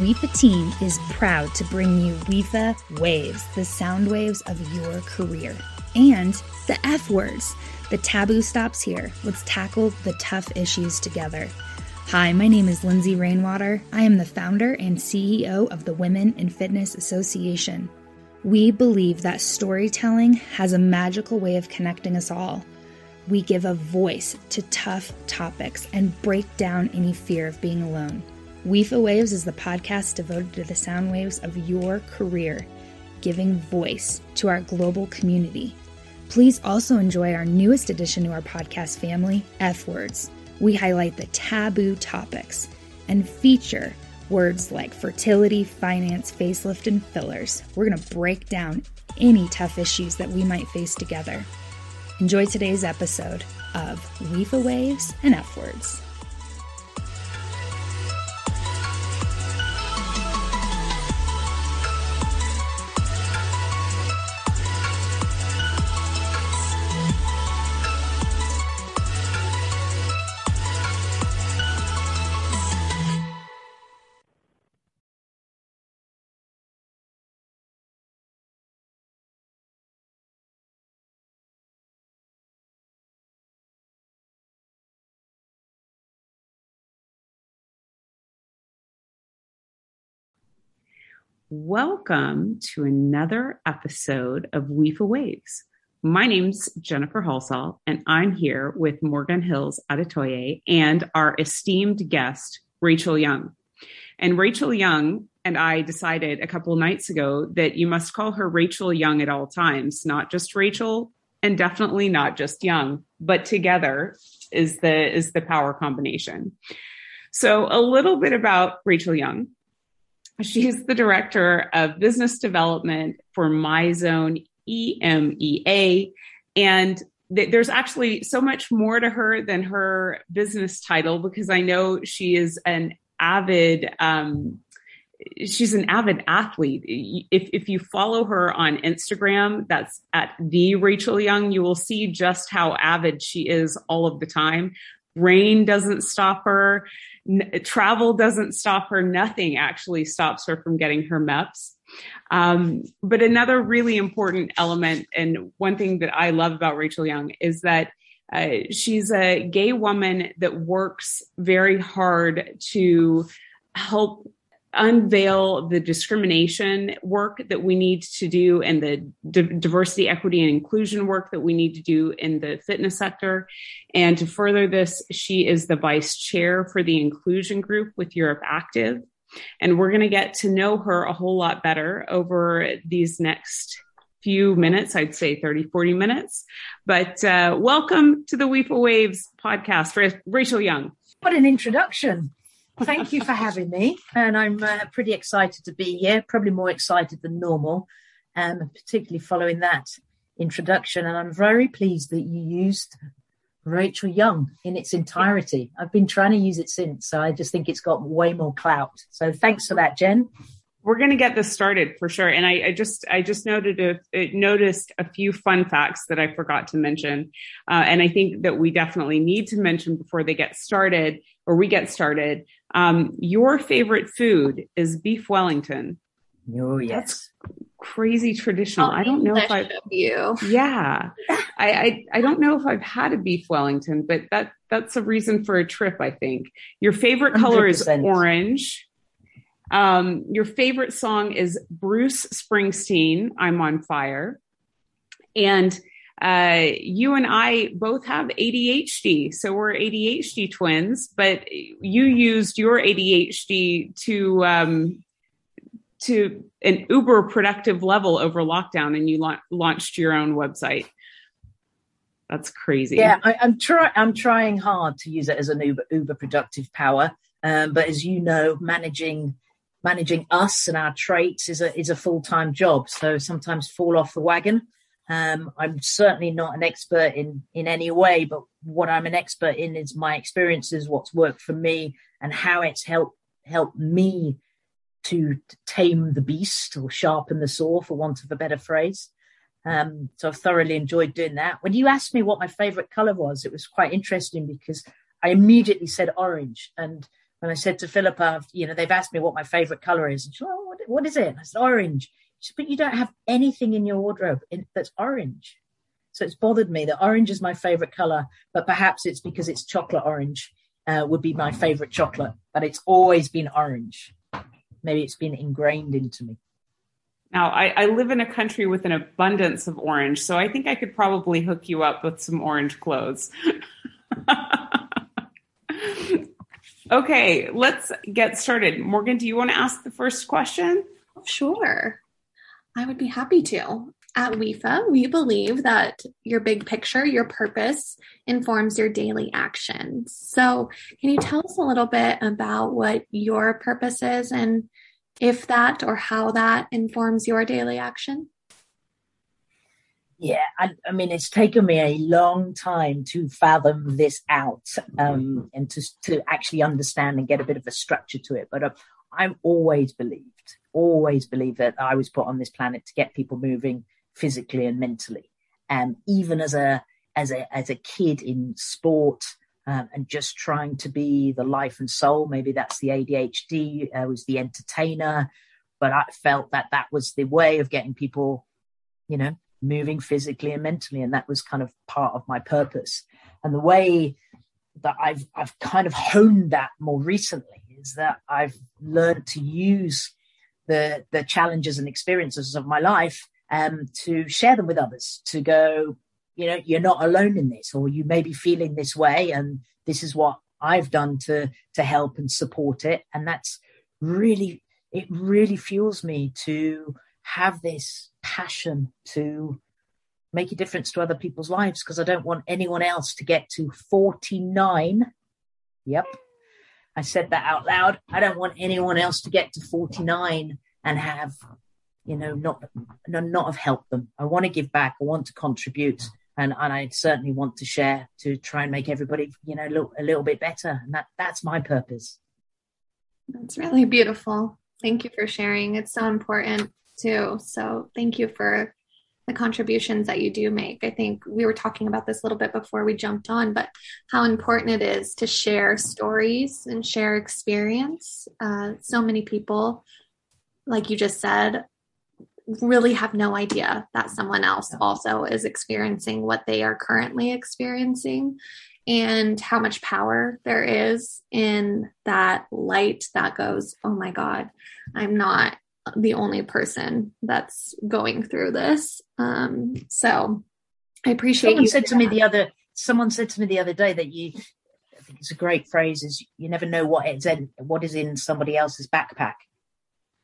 WIFA team is proud to bring you WIFA Waves, the sound waves of your career, and the F words. The taboo stops here. Let's tackle the tough issues together. Hi, my name is Lindsay Rainwater. I am the founder and CEO of the Women in Fitness Association. We believe that storytelling has a magical way of connecting us all. We give a voice to tough topics and break down any fear of being alone. WIFA Waves is the podcast devoted to the sound waves of your career, giving voice to our global community. Please also enjoy our newest addition to our podcast family, F Words. We highlight the taboo topics and feature words like fertility, finance, facelift, and fillers. We're going to break down any tough issues that we might face together. Enjoy today's episode of WIFA Waves and F Words. Welcome to another episode of WIFA Waves. My name's Jennifer Halsall, and I'm here with Morgan Hills Adetoye and our esteemed guest, Rachel Young. And Rachel Young and I decided a couple nights ago that you must call her Rachel Young at all times, not just Rachel, and definitely not just Young, but together is the is the power combination. So a little bit about Rachel Young. She's the director of business development for MyZone EMEA. And th- there's actually so much more to her than her business title because I know she is an avid, um, she's an avid athlete. If, if you follow her on Instagram, that's at the Rachel Young, you will see just how avid she is all of the time. Rain doesn't stop her. N- travel doesn't stop her. Nothing actually stops her from getting her MEPS. Um, but another really important element, and one thing that I love about Rachel Young is that uh, she's a gay woman that works very hard to help unveil the discrimination work that we need to do and the d- diversity, equity, and inclusion work that we need to do in the fitness sector. And to further this, she is the vice chair for the inclusion group with Europe Active. And we're going to get to know her a whole lot better over these next few minutes, I'd say 30, 40 minutes. But uh, welcome to the WIFA Waves podcast, for Rachel Young. What an introduction. Thank you for having me. And I'm uh, pretty excited to be here, probably more excited than normal, um, particularly following that introduction. And I'm very pleased that you used Rachel Young in its entirety. I've been trying to use it since, so I just think it's got way more clout. So thanks for that, Jen. We're going to get this started for sure. And I, I just, I just noted a, noticed a few fun facts that I forgot to mention, uh, and I think that we definitely need to mention before they get started or we get started. Um, your favorite food is beef Wellington. Oh yes. That's crazy traditional. I don't know if I you. Yeah. I, I I don't know if I've had a beef Wellington, but that that's a reason for a trip, I think. Your favorite color 100%. is orange. Um, your favorite song is Bruce Springsteen, I'm on fire. And uh, you and I both have ADHD, so we're ADHD twins. But you used your ADHD to um, to an uber productive level over lockdown, and you la- launched your own website. That's crazy. Yeah, I, am trying. I'm trying hard to use it as an uber uber productive power. Um, but as you know, managing managing us and our traits is a is a full time job. So sometimes fall off the wagon. Um, I'm certainly not an expert in in any way, but what I'm an expert in is my experiences, what's worked for me, and how it's helped helped me to tame the beast or sharpen the saw, for want of a better phrase. Um, so I've thoroughly enjoyed doing that. When you asked me what my favorite color was, it was quite interesting because I immediately said orange, and when I said to Philippa, you know, they've asked me what my favorite color is. And she oh, what, what is it? I said, orange. She said, but you don't have anything in your wardrobe in, that's orange. So it's bothered me that orange is my favorite color, but perhaps it's because it's chocolate orange uh, would be my favorite chocolate, but it's always been orange. Maybe it's been ingrained into me. Now, I, I, live in a country with an abundance of orange, so I think I could probably hook you up with some orange clothes. okay, let's get started. Morgan, do you want to ask the first question? Sure. I would be happy to. At WIFA, we believe that your big picture, your purpose, informs your daily actions. So, can you tell us a little bit about what your purpose is and if that or how that informs your daily action? Yeah, I, I mean, it's taken me a long time to fathom this out um, and to, to actually understand and get a bit of a structure to it. But uh, I've always believed, always believed that I was put on this planet to get people moving physically and mentally. And even as a as a as a kid in sport um, and just trying to be the life and soul, maybe that's the ADHD. I was the entertainer, but I felt that that was the way of getting people, you know, moving physically and mentally, and that was kind of part of my purpose. And the way that I've I've kind of honed that more recently is that I've learned to use the the challenges and experiences of my life um, to share them with others, to go, you know, you're not alone in this, or you may be feeling this way, and this is what I've done to to help and support it. And that's really, it really fuels me to have this passion to make a difference to other people's lives because I don't want anyone else to get to 49. Yep. I said that out loud. I don't want anyone else to get to 49 and have you know, not not have helped them. I want to give back. I want to contribute, and and I certainly want to share to try and make everybody, you know, look a little bit better. And that that's my purpose. That's really beautiful. Thank you for sharing. It's so important too. So thank you for the contributions that you do make. I think we were talking about this a little bit before we jumped on, but how important it is to share stories and share experience. Uh, so many people, like you just said, really have no idea that someone else also is experiencing what they are currently experiencing and how much power there is in that light that goes, oh my God, I'm not the only person that's going through this. Um, so I appreciate someone said to me the other someone said to me the other day that you I think it's a great phrase is you never know what it's in what is in somebody else's backpack.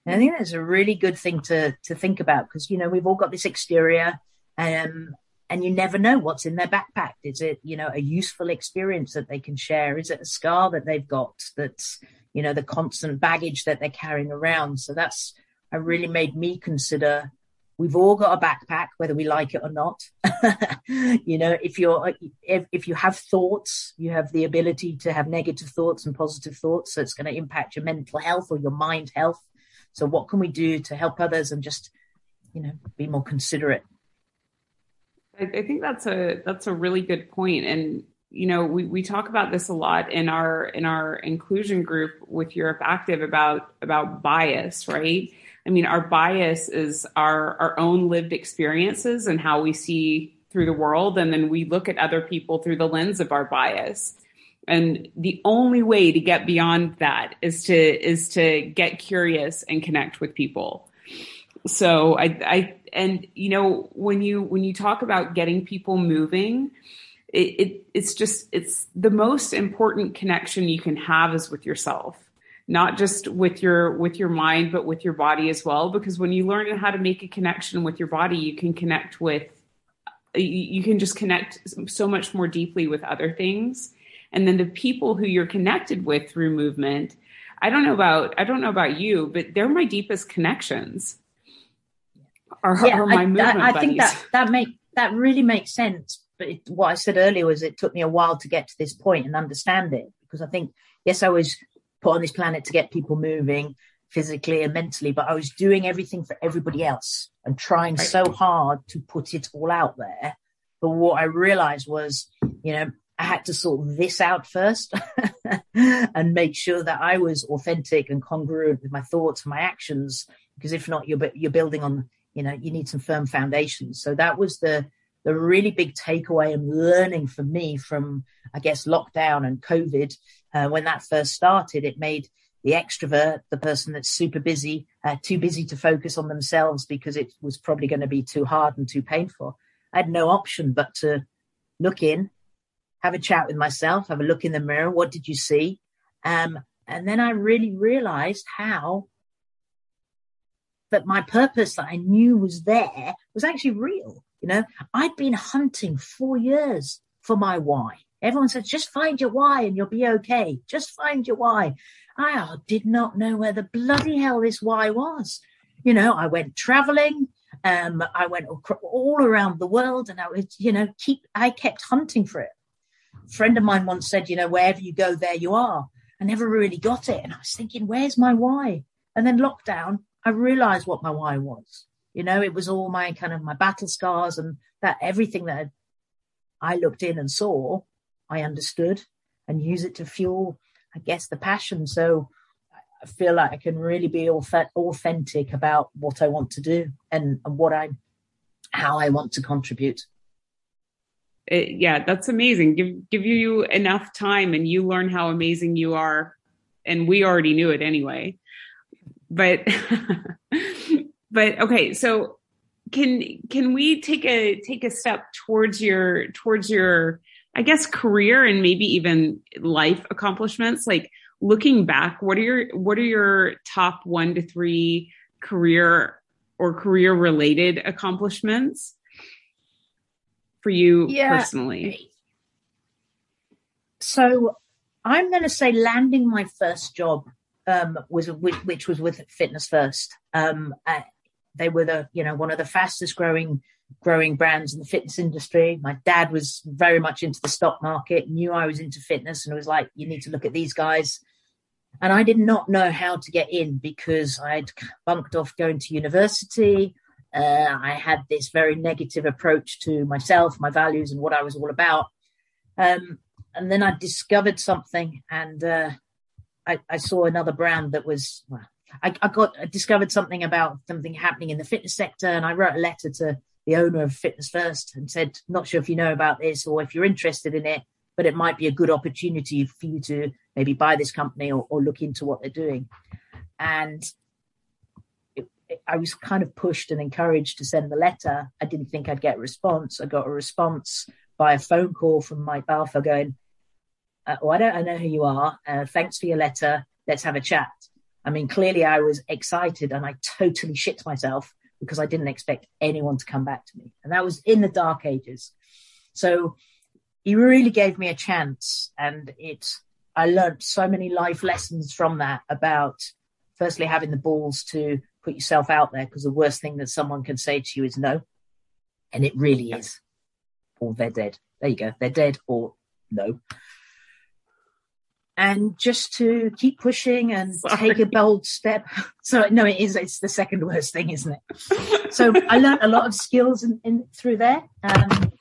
And I think that's a really good thing to to think about because you know we've all got this exterior, um, and you never know what's in their backpack. Is it you know a useful experience that they can share? Is it a scar that they've got that's you know the constant baggage that they're carrying around? So that's I really made me consider. We've all got a backpack, whether we like it or not. you know, if you're if, if you have thoughts, you have the ability to have negative thoughts and positive thoughts. So it's going to impact your mental health or your mind health so what can we do to help others and just, you know, be more considerate? I, I think that's a that's a really good point. And you know, we, we talk about this a lot in our in our inclusion group with Europe Active about about bias, right? I mean, our bias is our our own lived experiences and how we see through the world, and then we look at other people through the lens of our bias. And the only way to get beyond that is to is to get curious and connect with people. So i i and you know when you when you talk about getting people moving it, it it's just it's the most important connection you can have is with yourself not just with your with your mind but with your body as well. Because when you learn how to make a connection with your body you can connect with you can just connect so much more deeply with other things. And then the people who you're connected with through movement i don't know about i don't know about you but they're my deepest connections. Are, yeah, are my I, movement I, I think that that make that really makes sense. But it, what i said earlier was it took me a while to get to this point and understand it. Because i think yes i was put on this planet to get people moving physically and mentally but i was doing everything for everybody else and trying right. so hard to put it all out there but what i realized was you know I had to sort this out first and make sure that I was authentic and congruent with my thoughts and my actions. Because if not, you're you're building on, you know, you need some firm foundations. So that was the the really big takeaway and learning for me from, I guess, lockdown and COVID. Uh, when that first started, it made the extrovert, the person that's super busy, uh, too busy to focus on themselves because it was probably going to be too hard and too painful. I had no option but to look in, have a chat with myself, have a look in the mirror. What did you see? Um, and then I really realized how that my purpose that I knew was there was actually real. You know, I'd been hunting four years for my why. Everyone says, just find your why and you'll be okay. Just find your why. I did not know where the bloody hell this why was. You know, I went traveling. Um, I went all around the world and I was, you know, keep, I kept hunting for it. A friend of mine once said, you know, wherever you go, there you are. I never really got it. And I was thinking, where's my why? And then lockdown, I realized what my why was. You know, it was all my kind of my battle scars and that everything that I looked in and saw, I understood and use it to fuel, I guess, the passion. So I feel like I can really be authentic about what I want to do and, and what I, how I want to contribute. It, yeah, that's amazing. Give give you enough time, and you learn how amazing you are. And we already knew it anyway. But but okay, so can can we take a take a step towards your towards your I guess career and maybe even life accomplishments? Like looking back, what are your what are your top one to three career or career related accomplishments for you yeah. personally? So I'm going to say landing my first job um, was which was with Fitness First. Um, uh, they were the you know one of the fastest growing growing brands in the fitness industry. My dad was very much into the stock market, knew I was into fitness, and was like, "You need to look at these guys." And I did not know how to get in because I'd bunked off going to university. Uh, I had this very negative approach to myself, my values, and what I was all about. Um, and then I discovered something, and uh, I, I, saw another brand that was. Well, I, I got I discovered something about something happening in the fitness sector, and I wrote a letter to the owner of Fitness First and said, "Not sure if you know about this or if you're interested in it, but it might be a good opportunity for you to maybe buy this company or, or look into what they're doing." And it, it, I was kind of pushed and encouraged to send the letter. I didn't think I'd get a response. I got a response by a phone call from Mike Balfour going, uh, "Oh, I don't I know who you are. Uh, thanks for your letter. Let's have a chat." I mean, clearly I was excited and I totally shit myself because I didn't expect anyone to come back to me. And that was in the dark ages. So he really gave me a chance and it, I learned so many life lessons from that about firstly having the balls to put yourself out there because the worst thing that someone can say to you is no. And it really is. Or they're dead. There you go. They're dead or no and just to keep pushing and Sorry. take a bold step. So no, it is. It's the second worst thing, isn't it? so I learned a lot of skills in, in through there, um,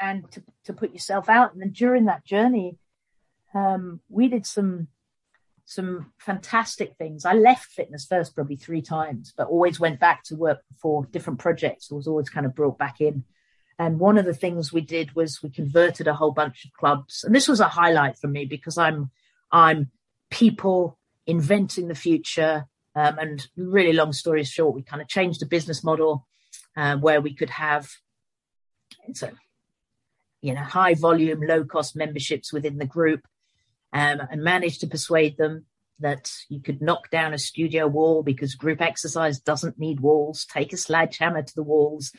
and to, to put yourself out. And then during that journey, um, we did some some fantastic things. I left fitness first probably three times, but always went back to work for different projects. I was always kind of brought back in. And one of the things we did was we converted a whole bunch of clubs. And this was a highlight for me because I'm I'm people inventing the future. Um, and really long story short, we kind of changed the business model uh, where we could have so you know high volume, low cost memberships within the group, um, and managed to persuade them that you could knock down a studio wall because group exercise doesn't need walls. Take a sledgehammer to the walls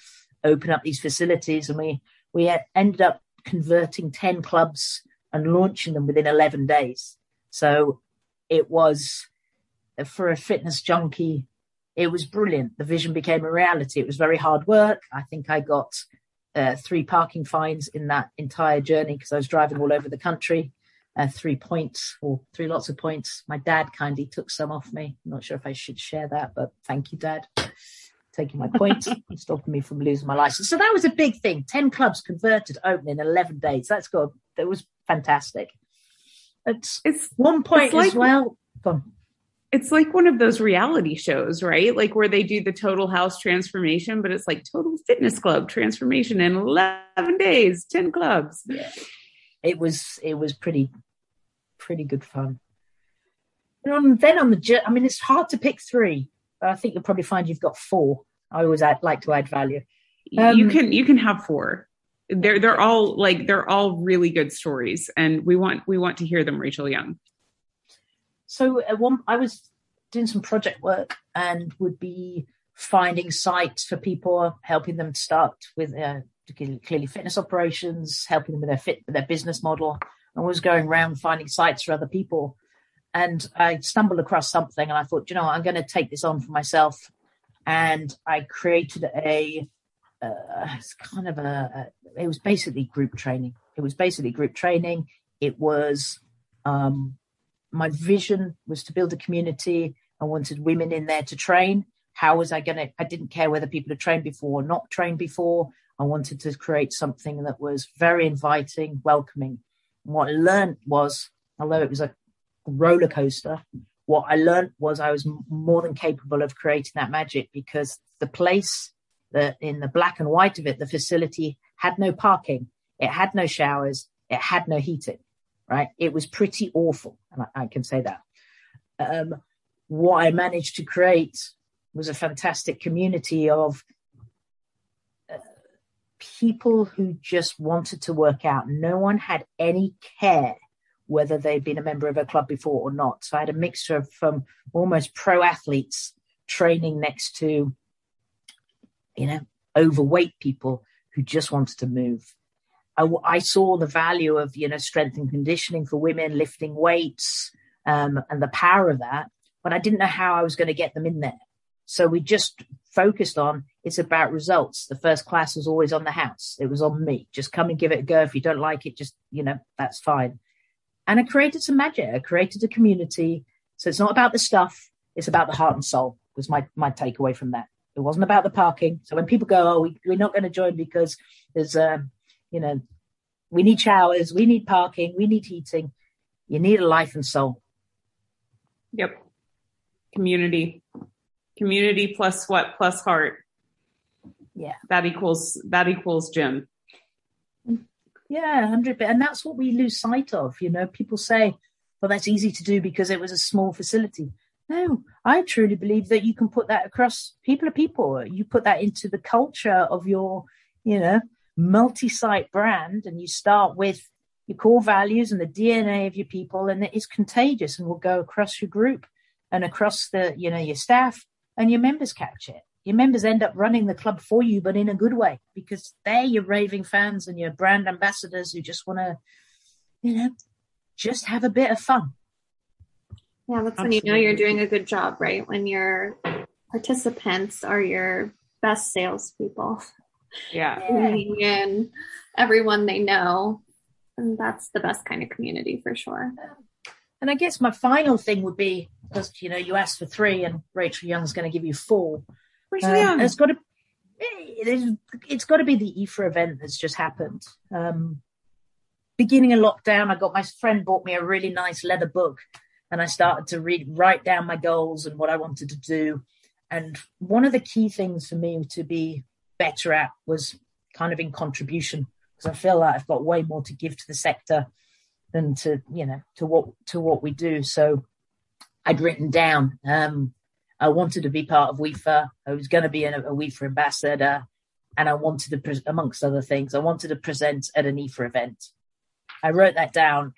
open up these facilities, and we we ended up converting ten clubs and launching them within eleven days. So it was for a fitness junkie. It was brilliant. The vision became a reality. It was very hard work. I think I got uh, three parking fines in that entire journey because I was driving all over the country. Uh, three points or three lots of points. My dad kindly took some off me. I'm not sure if I should share that, but thank you, Dad taking my points and stopping me from losing my license. So that was a big thing. 10 clubs converted open in 11 days. That's good. That was fantastic. It's it's one point it's like, as well. It's like one of those reality shows, right? Like where they do the total house transformation, but it's like total fitness club transformation in 11 days, 10 clubs. Yeah. It was, it was pretty, pretty good fun. And then on the, I mean, it's hard to pick three. I think you'll probably find you've got four. I always add, like to add value. Um, you can, you can have four they're they're all like they're all really good stories and we want we want to hear them rachel young so at one i was doing some project work and would be finding sites for people helping them start with uh, clearly fitness operations helping them with their fit their business model and was going around finding sites for other people and i stumbled across something and i thought you know i'm going to take this on for myself and i created a uh, it's kind of a, a, it was basically group training. It was basically group training. It was um, my vision was to build a community. I wanted women in there to train. How was I going to? I didn't care whether people had trained before or not trained before. I wanted to create something that was very inviting, welcoming. And what I learned was, although it was a roller coaster, what I learned was I was more than capable of creating that magic because the place that in the black and white of it, the facility had no parking, it had no showers, it had no heating, right? It was pretty awful, and I, I can say that. Um, what I managed to create was a fantastic community of uh, people who just wanted to work out. No one had any care whether they'd been a member of a club before or not. So I had a mixture of from almost pro athletes training next to you know, overweight people who just wanted to move. I, I, saw the value of, you know, strength and conditioning for women, lifting weights, um, and the power of that, but I didn't know how I was going to get them in there. So we just focused on it's about results. The first class was always on the house. It was on me. Just come and give it a go. If you don't like it, just, you know, that's fine. And I created some magic. I created a community. So it's not about the stuff. It's about the heart and soul was my, my takeaway from that. It wasn't about the parking. So when people go, oh, we, we're not going to join because there's, um, you know, we need showers, we need parking, we need heating. You need a life and soul. Yep. Community. Community plus what? Plus heart. Yeah. That equals that equals gym. Yeah, hundred. And that's what we lose sight of. You know, people say, "Well, that's easy to do because it was a small facility." No, I truly believe that you can put that across people are people. You put that into the culture of your, you know, multi-site brand and you start with your core values and the DNA of your people and it is contagious and will go across your group and across the, you know, your staff and your members catch it. Your members end up running the club for you, but in a good way because they're your raving fans and your brand ambassadors who just want to, you know, just have a bit of fun. Yeah, that's Absolutely. when you know you're doing a good job, right? When your participants are your best salespeople. Yeah. And everyone they know. And that's the best kind of community for sure. And I guess my final thing would be because you know you asked for three, and Rachel Young's going to give you four. Um, It's got to. It it's got to be the IFA event that's just happened. Um, beginning of lockdown, I got my friend bought me a really nice leather book and I started to read, write down my goals and what I wanted to do. And one of the key things for me to be better at was kind of in contribution because I feel like I've got way more to give to the sector than to you know to what to what we do. So I'd written down um, I wanted to be part of WIFA. I was going to be a, a WIFA ambassador, and I wanted to, pre- amongst other things, I wanted to present at an IFA event. I wrote that down.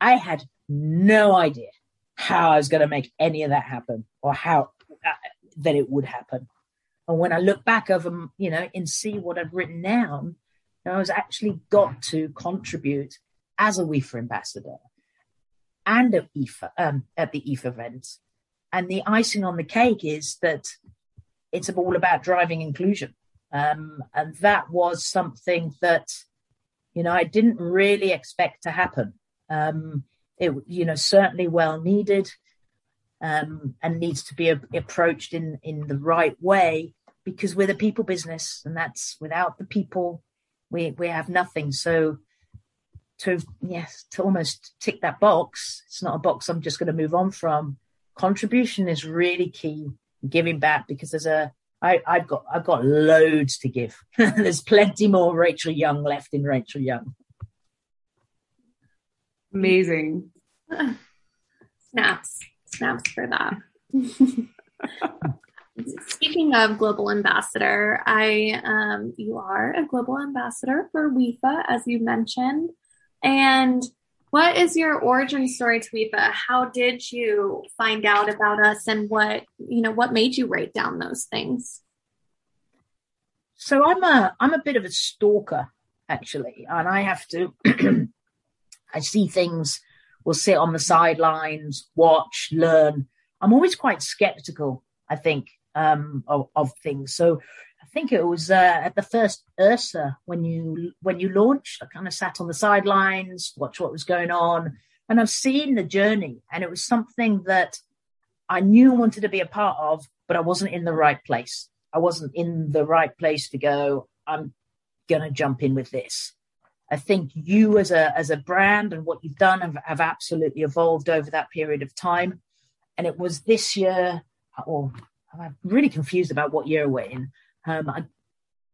I had no idea how I was going to make any of that happen or how uh, that it would happen. And when I look back over, you know, and see what I've written down, I was actually got to contribute as a WIFA ambassador and at IFA, um, at the IFA event. And the icing on the cake is that it's all about driving inclusion. Um, and that was something that, you know, I didn't really expect to happen. Um, it you know certainly well needed um, and needs to be a, approached in in the right way because we're the people business and that's without the people we we have nothing so to yes to almost tick that box. It's not a box I'm just going to move on from. Contribution is really key. Giving back because there's a I, I've got I've got loads to give. there's plenty more Rachel Young left in Rachel Young. Amazing. Snaps. Snaps for that. Speaking of global ambassador, I um, you are a global ambassador for WIFA, as you mentioned. And what is your origin story to How did you find out about us, and what you know? What made you write down those things? So I'm a I'm a bit of a stalker actually, and I have to. I see things. Will sit on the sidelines, watch, learn. I'm always quite skeptical. I think um, of, of, things. So think it was uh, at the first IHRSA when you when you launched. I kind of sat on the sidelines, watched what was going on, and I've seen the journey. And it was something that I knew I wanted to be a part of, but I wasn't in the right place. I wasn't in the right place to go. I'm gonna jump in with this. I think you as a as a brand and what you've done have, have absolutely evolved over that period of time. And it was this year, or I'm really confused about what year we're in. Um, I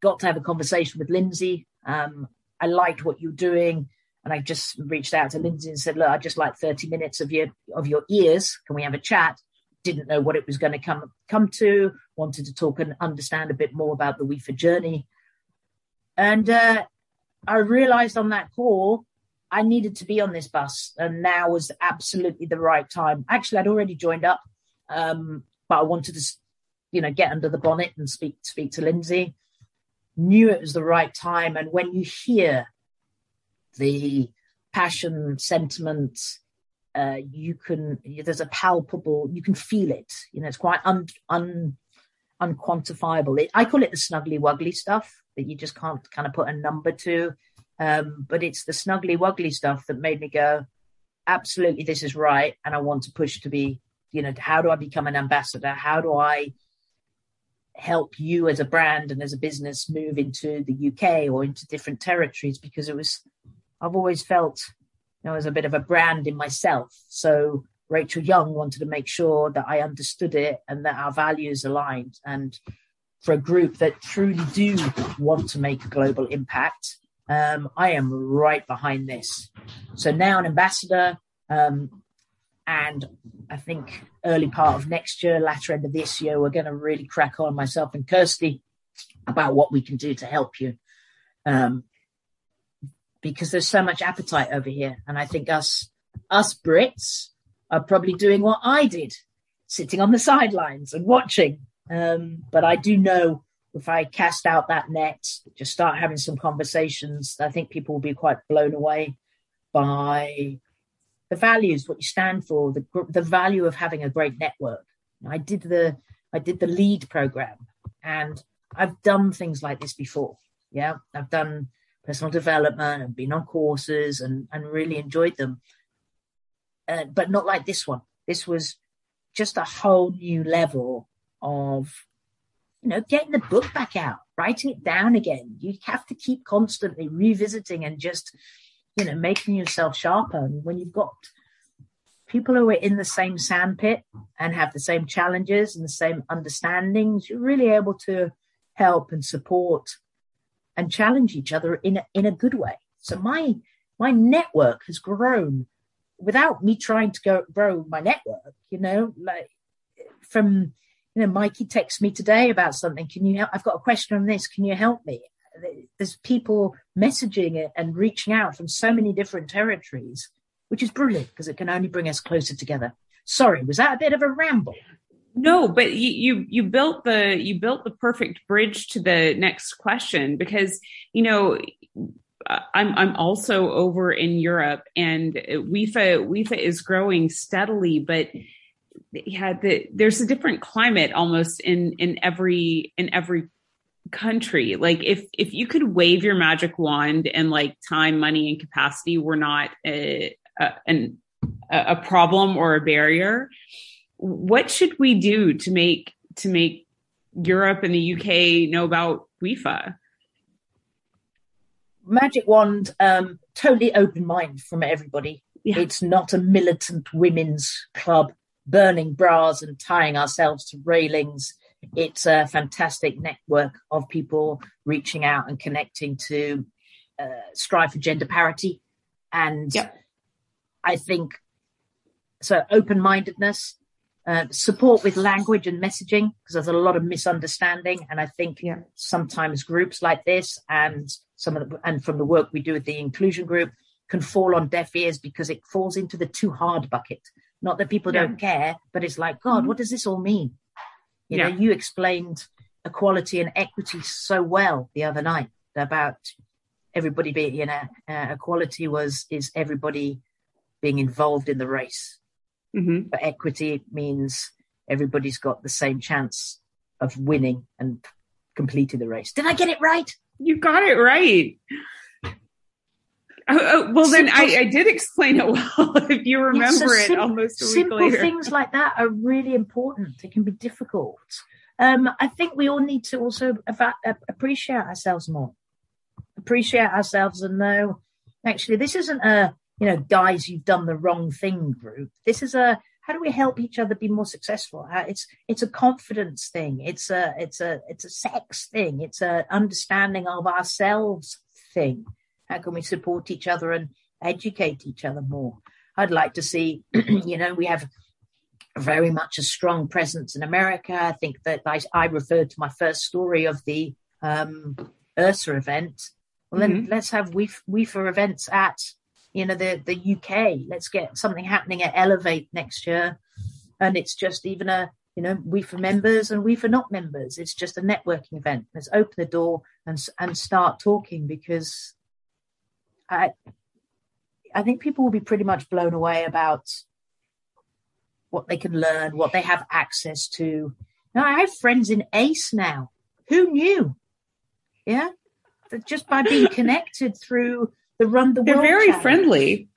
got to have a conversation with Lindsay. Um, I liked what you're doing, and I just reached out to Lindsay and said, "Look, I'd just like 30 minutes of your of your ears. Can we have a chat?" Didn't know what it was going to come come to. Wanted to talk and understand a bit more about the WIFA journey, and uh, I realised on that call I needed to be on this bus, and now was absolutely the right time. Actually, I'd already joined up, um, but I wanted to you know, get under the bonnet and speak speak to Lindsay. Knew it was the right time, and when you hear the passion, sentiment, uh, you can there's a palpable, you can feel it. You know, it's quite un, un unquantifiable. It, I call it the snuggly wuggly stuff that you just can't kind of put a number to. Um, but it's the snuggly wuggly stuff that made me go, absolutely, this is right, and I want to push to be. You know, how do I become an ambassador? How do I help you as a brand and as a business move into the UK or into different territories because it was I've always felt you know as a bit of a brand in myself. So Rachel Young wanted to make sure that I understood it and that our values aligned. And for a group that truly do want to make a global impact, um, I am right behind this. So now an ambassador, um, and I think early part of next year, latter end of this year, we're going to really crack on myself and Kirsty about what we can do to help you. Um, because there's so much appetite over here. And I think us, us Brits are probably doing what I did, sitting on the sidelines and watching. Um, but I do know if I cast out that net, just start having some conversations, I think people will be quite blown away by the values, what you stand for, the the value of having a great network. I did the I did the lead program, and I've done things like this before. Yeah, I've done personal development and been on courses and and really enjoyed them, uh, but not like this one. This was just a whole new level of you know getting the book back out writing it down again you have to keep constantly revisiting and just you know, making yourself sharper. When you've got people who are in the same sandpit and have the same challenges and the same understandings, you're really able to help and support and challenge each other in a, in a good way. So my my network has grown without me trying to go grow my network. You know, like from you know, Mikey texts me today about something. Can you help? I've got a question on this. Can you help me? There's people messaging it and reaching out from so many different territories, which is brilliant because it can only bring us closer together. Sorry, was that a bit of a ramble? No, but you, you built the you built the perfect bridge to the next question because you know I'm I'm also over in Europe and WIFA WIFA is growing steadily, but yeah, the, there's a different climate almost in in every in every country like if if you could wave your magic wand and like time money and capacity were not a, a an a problem or a barrier what should we do to make to make Europe and the UK know about WIFA magic wand um, totally open mind from everybody. Yeah. It's not a militant women's club burning bras and tying ourselves to railings. It's a fantastic network of people reaching out and connecting to uh, strive for gender parity. And Yep. I think so open mindedness, uh, support with language and messaging, because there's a lot of misunderstanding. And I think Yeah. sometimes groups like this and some of the, and from the work we do with the inclusion group can fall on deaf ears because it falls into the too hard bucket. Not that people Yeah. don't care, but it's like, God, what does this all mean? You Yeah. know, you explained equality and equity so well the other night about everybody being, you know, uh, equality was, is everybody being involved in the race. hmm But equity means everybody's got the same chance of winning and completing the race. Did I get it right? You got it right. Oh, oh, well, then I, I did explain it well. if you remember it almost a week Simple later. things like that are really important. It can be difficult. Um, I think we all need to also uh, appreciate ourselves more. Appreciate ourselves and know, actually, this isn't a, you know, guys, you've done the wrong thing group. This is a, how do we help each other be more successful? How- It's, it's a confidence thing. It's a, it's a, it's a sex thing. It's a understanding of ourselves thing. How can we support each other and educate each other more? I'd like to see, you know, we have very much a strong presence in America. I think that I, I referred to my first story of the um, IHRSA event. Well, then let's have for events at you know the the UK. Let's get something happening at Elevate next year, and it's just even a you know we for members and we for not members. It's just a networking event. Let's open the door and and start talking because I I think people will be pretty much blown away about what they can learn, what they have access to. Now, I have friends in ACE now. Who knew? Yeah, That just by being connected through the Run the world. They're very challenge. friendly.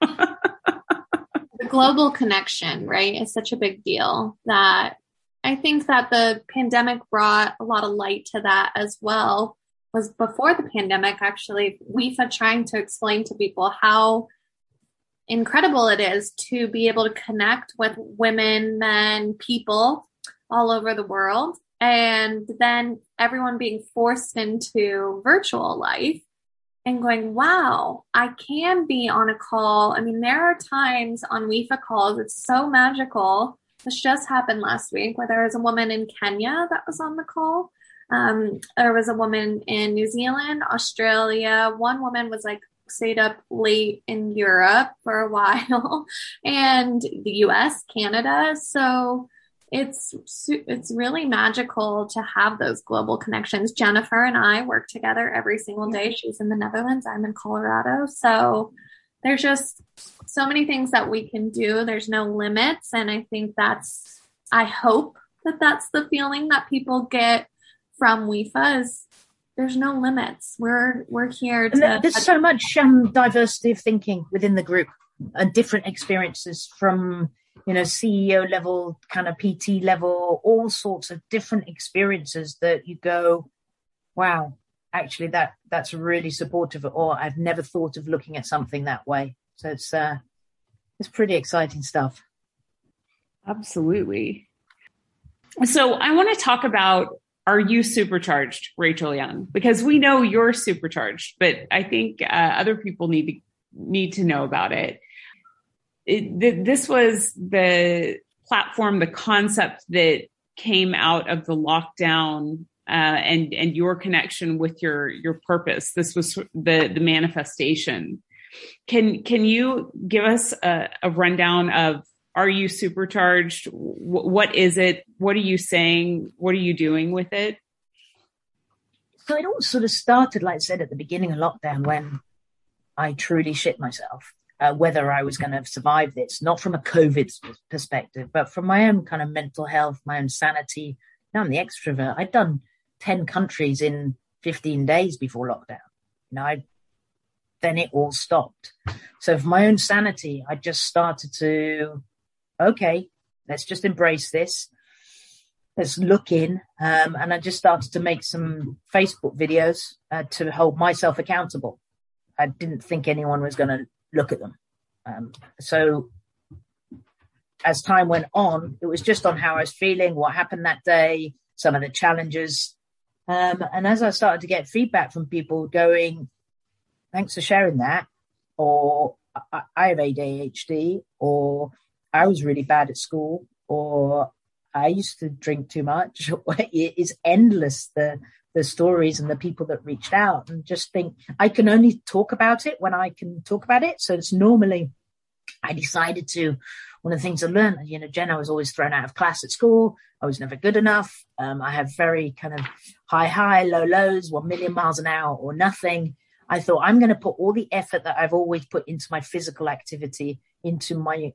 the global connection, right, is such a big deal that I think that the pandemic brought a lot of light to that as well. Was before the pandemic, actually, WIFA trying to explain to people how incredible it is to be able to connect with women, men, people all over the world. And then everyone being forced into virtual life and going, wow, I can be on a call. I mean, there are times on WIFA calls, it's so magical. This just happened last week where there was a woman in Kenya that was on the call. Um, there was a woman in New Zealand, Australia. One woman was like stayed up late in Europe for a while, and the US, Canada. So it's it's really magical to have those global connections. Jennifer and I work together every single day. She's in the Netherlands, I'm in Colorado. So there's just so many things that we can do. There's no limits, and I think that's I hope that that's the feeling that people get from WIFA is there's no limits. We're we're here And to there's so much um, diversity of thinking within the group and different experiences from you know CEO level, kind of PT level, all sorts of different experiences that you go, wow, actually that that's really supportive. Or I've never thought of looking at something that way. So it's uh, it's pretty exciting stuff. Absolutely. So I want to talk about are you supercharged, Rachel Young? Because we know you're supercharged, but I think uh, other people need to need to know about it. it th- this was the platform, the concept that came out of the lockdown uh, and and your connection with your your purpose. This was the the manifestation. Can can you give us a, a rundown of are you supercharged? W- what is it? What are you saying? What are you doing with it? So it all sort of started, like I said, at the beginning of lockdown when I truly shit myself. Uh, whether I was going to survive this, not from a COVID perspective, but from my own kind of mental health, my own sanity. Now I'm the extrovert. I'd done 10 countries in 15 days before lockdown. You I, then it all stopped. So for my own sanity, I just started to, okay, let's just embrace this. Let's look in. Um, and I just started to make some Facebook videos uh, to hold myself accountable. I didn't think anyone was going to look at them. Um, so as time went on, it was just on how I was feeling, what happened that day, some of the challenges. Um, and as I started to get feedback from people going, thanks for sharing that, or I, I have ADHD, or I was really bad at school, or I used to drink too much. it's endless the the stories and the people that reached out, and just think I can only talk about it when I can talk about it. So it's normally I decided to. One of the things I learned, you know, Jen, I was always thrown out of class at school. I was never good enough. Um, I have very kind of high, high, low, lows, one million miles an hour or nothing. I thought I'm going to put all the effort that I've always put into my physical activity into my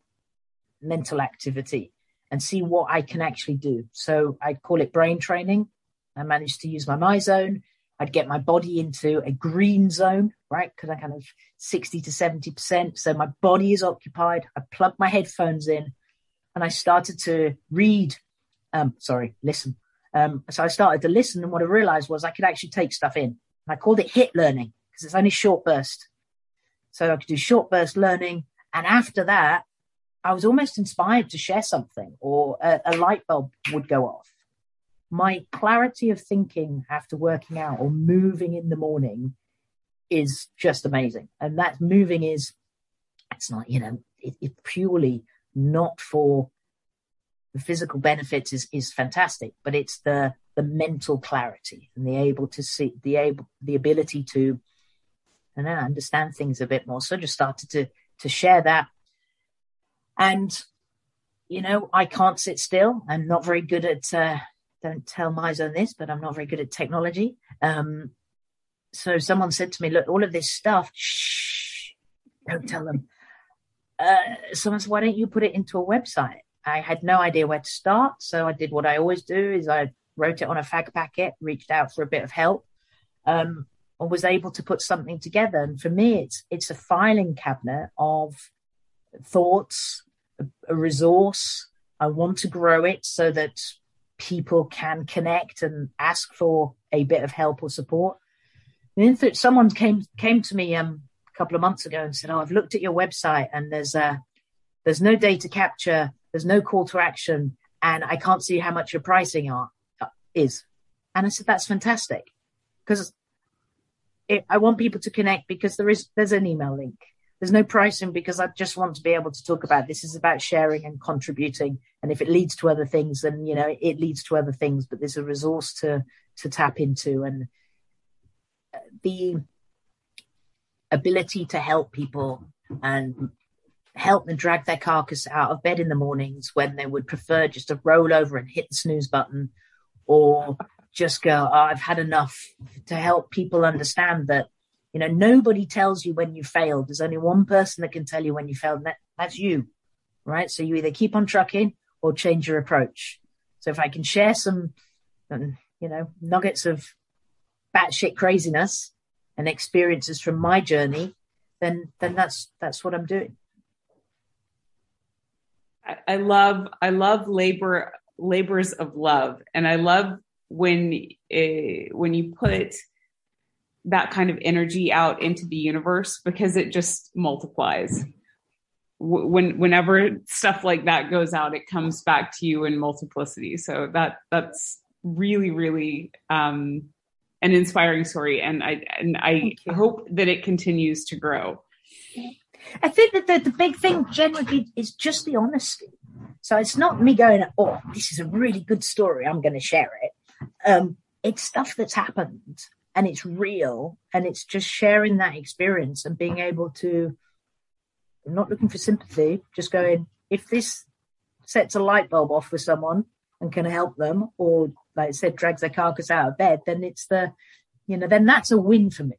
mental activity and see what I can actually do. So I call it brain training. I managed to use my MyZone. I'd get my body into a green zone, right? Because I kind of 60 to 70%. So my body is occupied. I plug my headphones in and I started to read, um, sorry, listen. Um, so I started to listen. And what I realized was I could actually take stuff in. And I called it HIIT learning because it's only short burst. So I could do short burst learning. And after that, I was almost inspired to share something or a, a light bulb would go off. My clarity of thinking after working out or moving in the morning is just amazing. And that moving is, it's not, you know, it, it purely not for the physical benefits is, is fantastic, but it's the, the mental clarity and the able to see the able, the ability to, I know, understand things a bit more. So I just started to, to share that and, you know, I can't sit still. I'm not very good at, uh, don't tell MyZone this, but I'm not very good at technology. Um, so someone said to me, look, all of this stuff, shh, don't tell them. Uh, someone said, why don't you put it into a website? I had no idea where to start. So I did what I always do is I wrote it on a fag packet, reached out for a bit of help, um, and was able to put something together. And for me, it's, it's a filing cabinet of thoughts, a, resource. I want to grow it so that people can connect and ask for a bit of help or support. And then someone came came to me um, a couple of months ago and said, "Oh, I've looked at your website and there's a there's no data capture, there's no call to action, and I can't see how much your pricing are uh, is." And I said, "That's fantastic," because I want people to connect because there is there's an email link there's no pricing because I just want to be able to talk about this is about sharing and contributing. And if it leads to other things, then you know it leads to other things. But there's a resource to to tap into and the ability to help people and help them drag their carcass out of bed in the mornings when they would prefer just to roll over and hit the snooze button or just go, oh, I've had enough to help people understand that you know, nobody tells you when you failed. There's only one person that can tell you when you failed, and that, that's you, right? So you either keep on trucking or change your approach. So if I can share some, um, you know, nuggets of batshit craziness and experiences from my journey, then then that's that's what I'm doing. I, love I love labor labors of love, and I love when uh, when you put that kind of energy out into the universe because it just multiplies. When whenever stuff like that goes out, it comes back to you in multiplicity. So that that's really really um, an inspiring story, and I and I hope that it continues to grow. I think that the, the big thing generally is just the honesty. So it's not me going, "Oh, this is a really good story. I'm going to share it." Um, it's stuff that's happened and it's real and it's just sharing that experience and being able to I'm not looking for sympathy just going if this sets a light bulb off for someone and can help them or like I said drags their carcass out of bed then it's the you know then that's a win for me.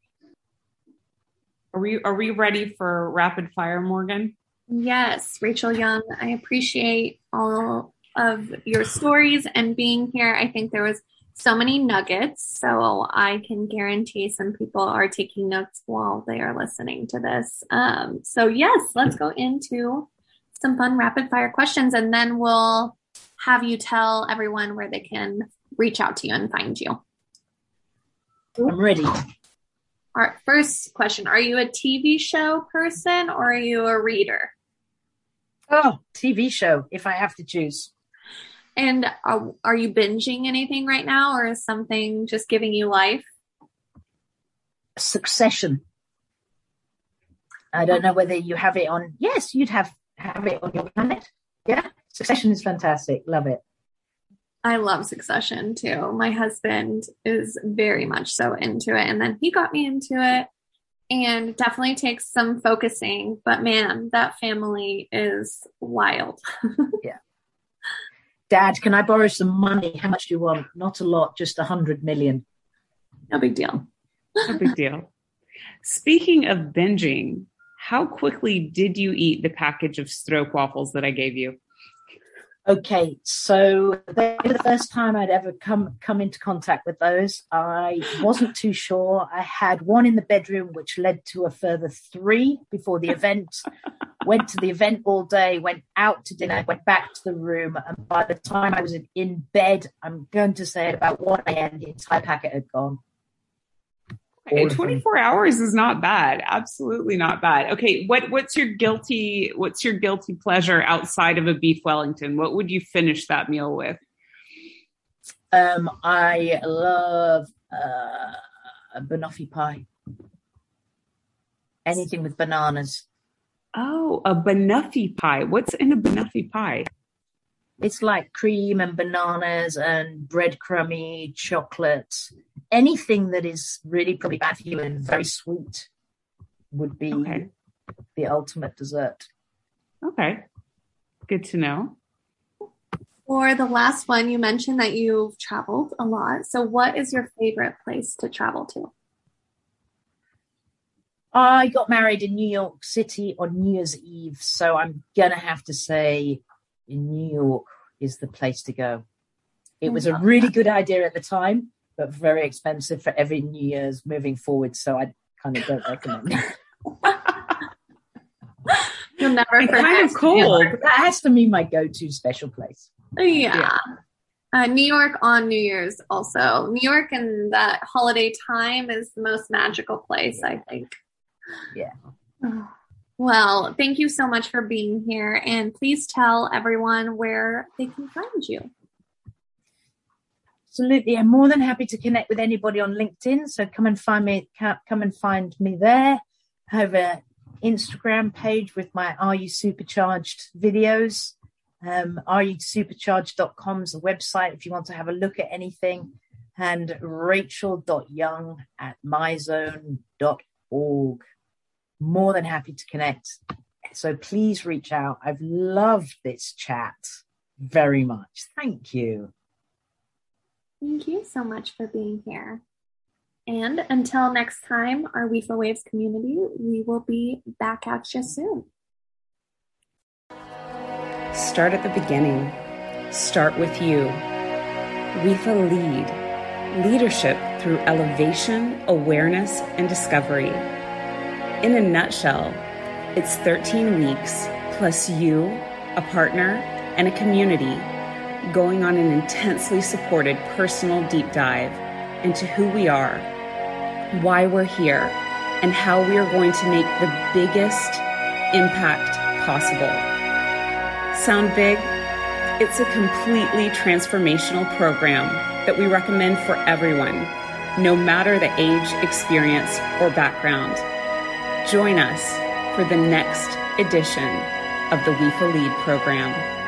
Are we are we ready for rapid fire morgan? Yes rachel young i appreciate all of your stories and being here. I think there was so many nuggets. So I can guarantee some people are taking notes while they are listening to this. Um, so, yes, let's go into some fun rapid fire questions and then we'll have you tell everyone where they can reach out to you and find you. I'm ready. our first question Are you a TV show person or are you a reader? Oh, TV show, if I have to choose. And are, are you binging anything right now or is something just giving you life? Succession. I don't know whether you have it on. Yes, you'd have have it on your planet. Yeah, Succession is fantastic. Love it. I love Succession too. My husband is very much so into it, and then he got me into it, and definitely takes some focusing. But man, that family is wild. yeah. Dad, can I borrow some money? How much do you want? Not a lot, just a hundred million. No big deal. no big deal. Speaking of binging, how quickly did you eat the package of stroopwafels that I gave you? Okay, so the first time I'd ever come come into contact with those. I wasn't too sure. I had one in the bedroom, which led to a further three before the event. went to the event all day, went out to dinner, went back to the room, and by the time I was in bed, I'm going to say at about one a.m., the entire packet had gone. Okay, 24 hours is not bad. Absolutely not bad. Okay, what what's your guilty what's your guilty pleasure outside of a beef Wellington? What would you finish that meal with? Um, I love uh, a banoffee pie. Anything with bananas. Oh, a banoffee pie. What's in a banoffee pie? It's like cream and bananas and breadcrumby chocolate. Anything that is really probably bad for you and very sweet would be okay. the ultimate dessert. Okay. Good to know. For the last one, you mentioned that you've traveled a lot. So, what is your favorite place to travel to? I got married in New York City on New Year's Eve. So, I'm going to have to say in New York is the place to go. It was a really good idea at the time, but very expensive for every New Year's moving forward. So I kind of don't recommend it. You'll never it's kind of cool. That has to be my go-to special place. Yeah. yeah. Uh, New York on New Year's also. New York and that holiday time is the most magical place, I think. Yeah. Well, thank you so much for being here. And please tell everyone where they can find you. Absolutely. I'm more than happy to connect with anybody on LinkedIn. So come and find me, come and find me there. I have an Instagram page with my Are You Supercharged videos. Um, areyousupercharged.com is a website if you want to have a look at anything. And rachel.young at myzone.org more than happy to connect. So please reach out. I've loved this chat very much. Thank you. Thank you so much for being here. And until next time, our WIFA Waves community, we will be back at you soon. Start at the beginning. Start with you. WIFA Lead. Leadership through elevation, awareness, and discovery. In a nutshell, it's 13 weeks plus you, a partner, and a community going on an intensely supported personal deep dive into who we are, why we're here, and how we are going to make the biggest impact possible. Sound big? It's a completely transformational program that we recommend for everyone, no matter the age, experience, or background. Join us for the next edition of the WIFA Lead program.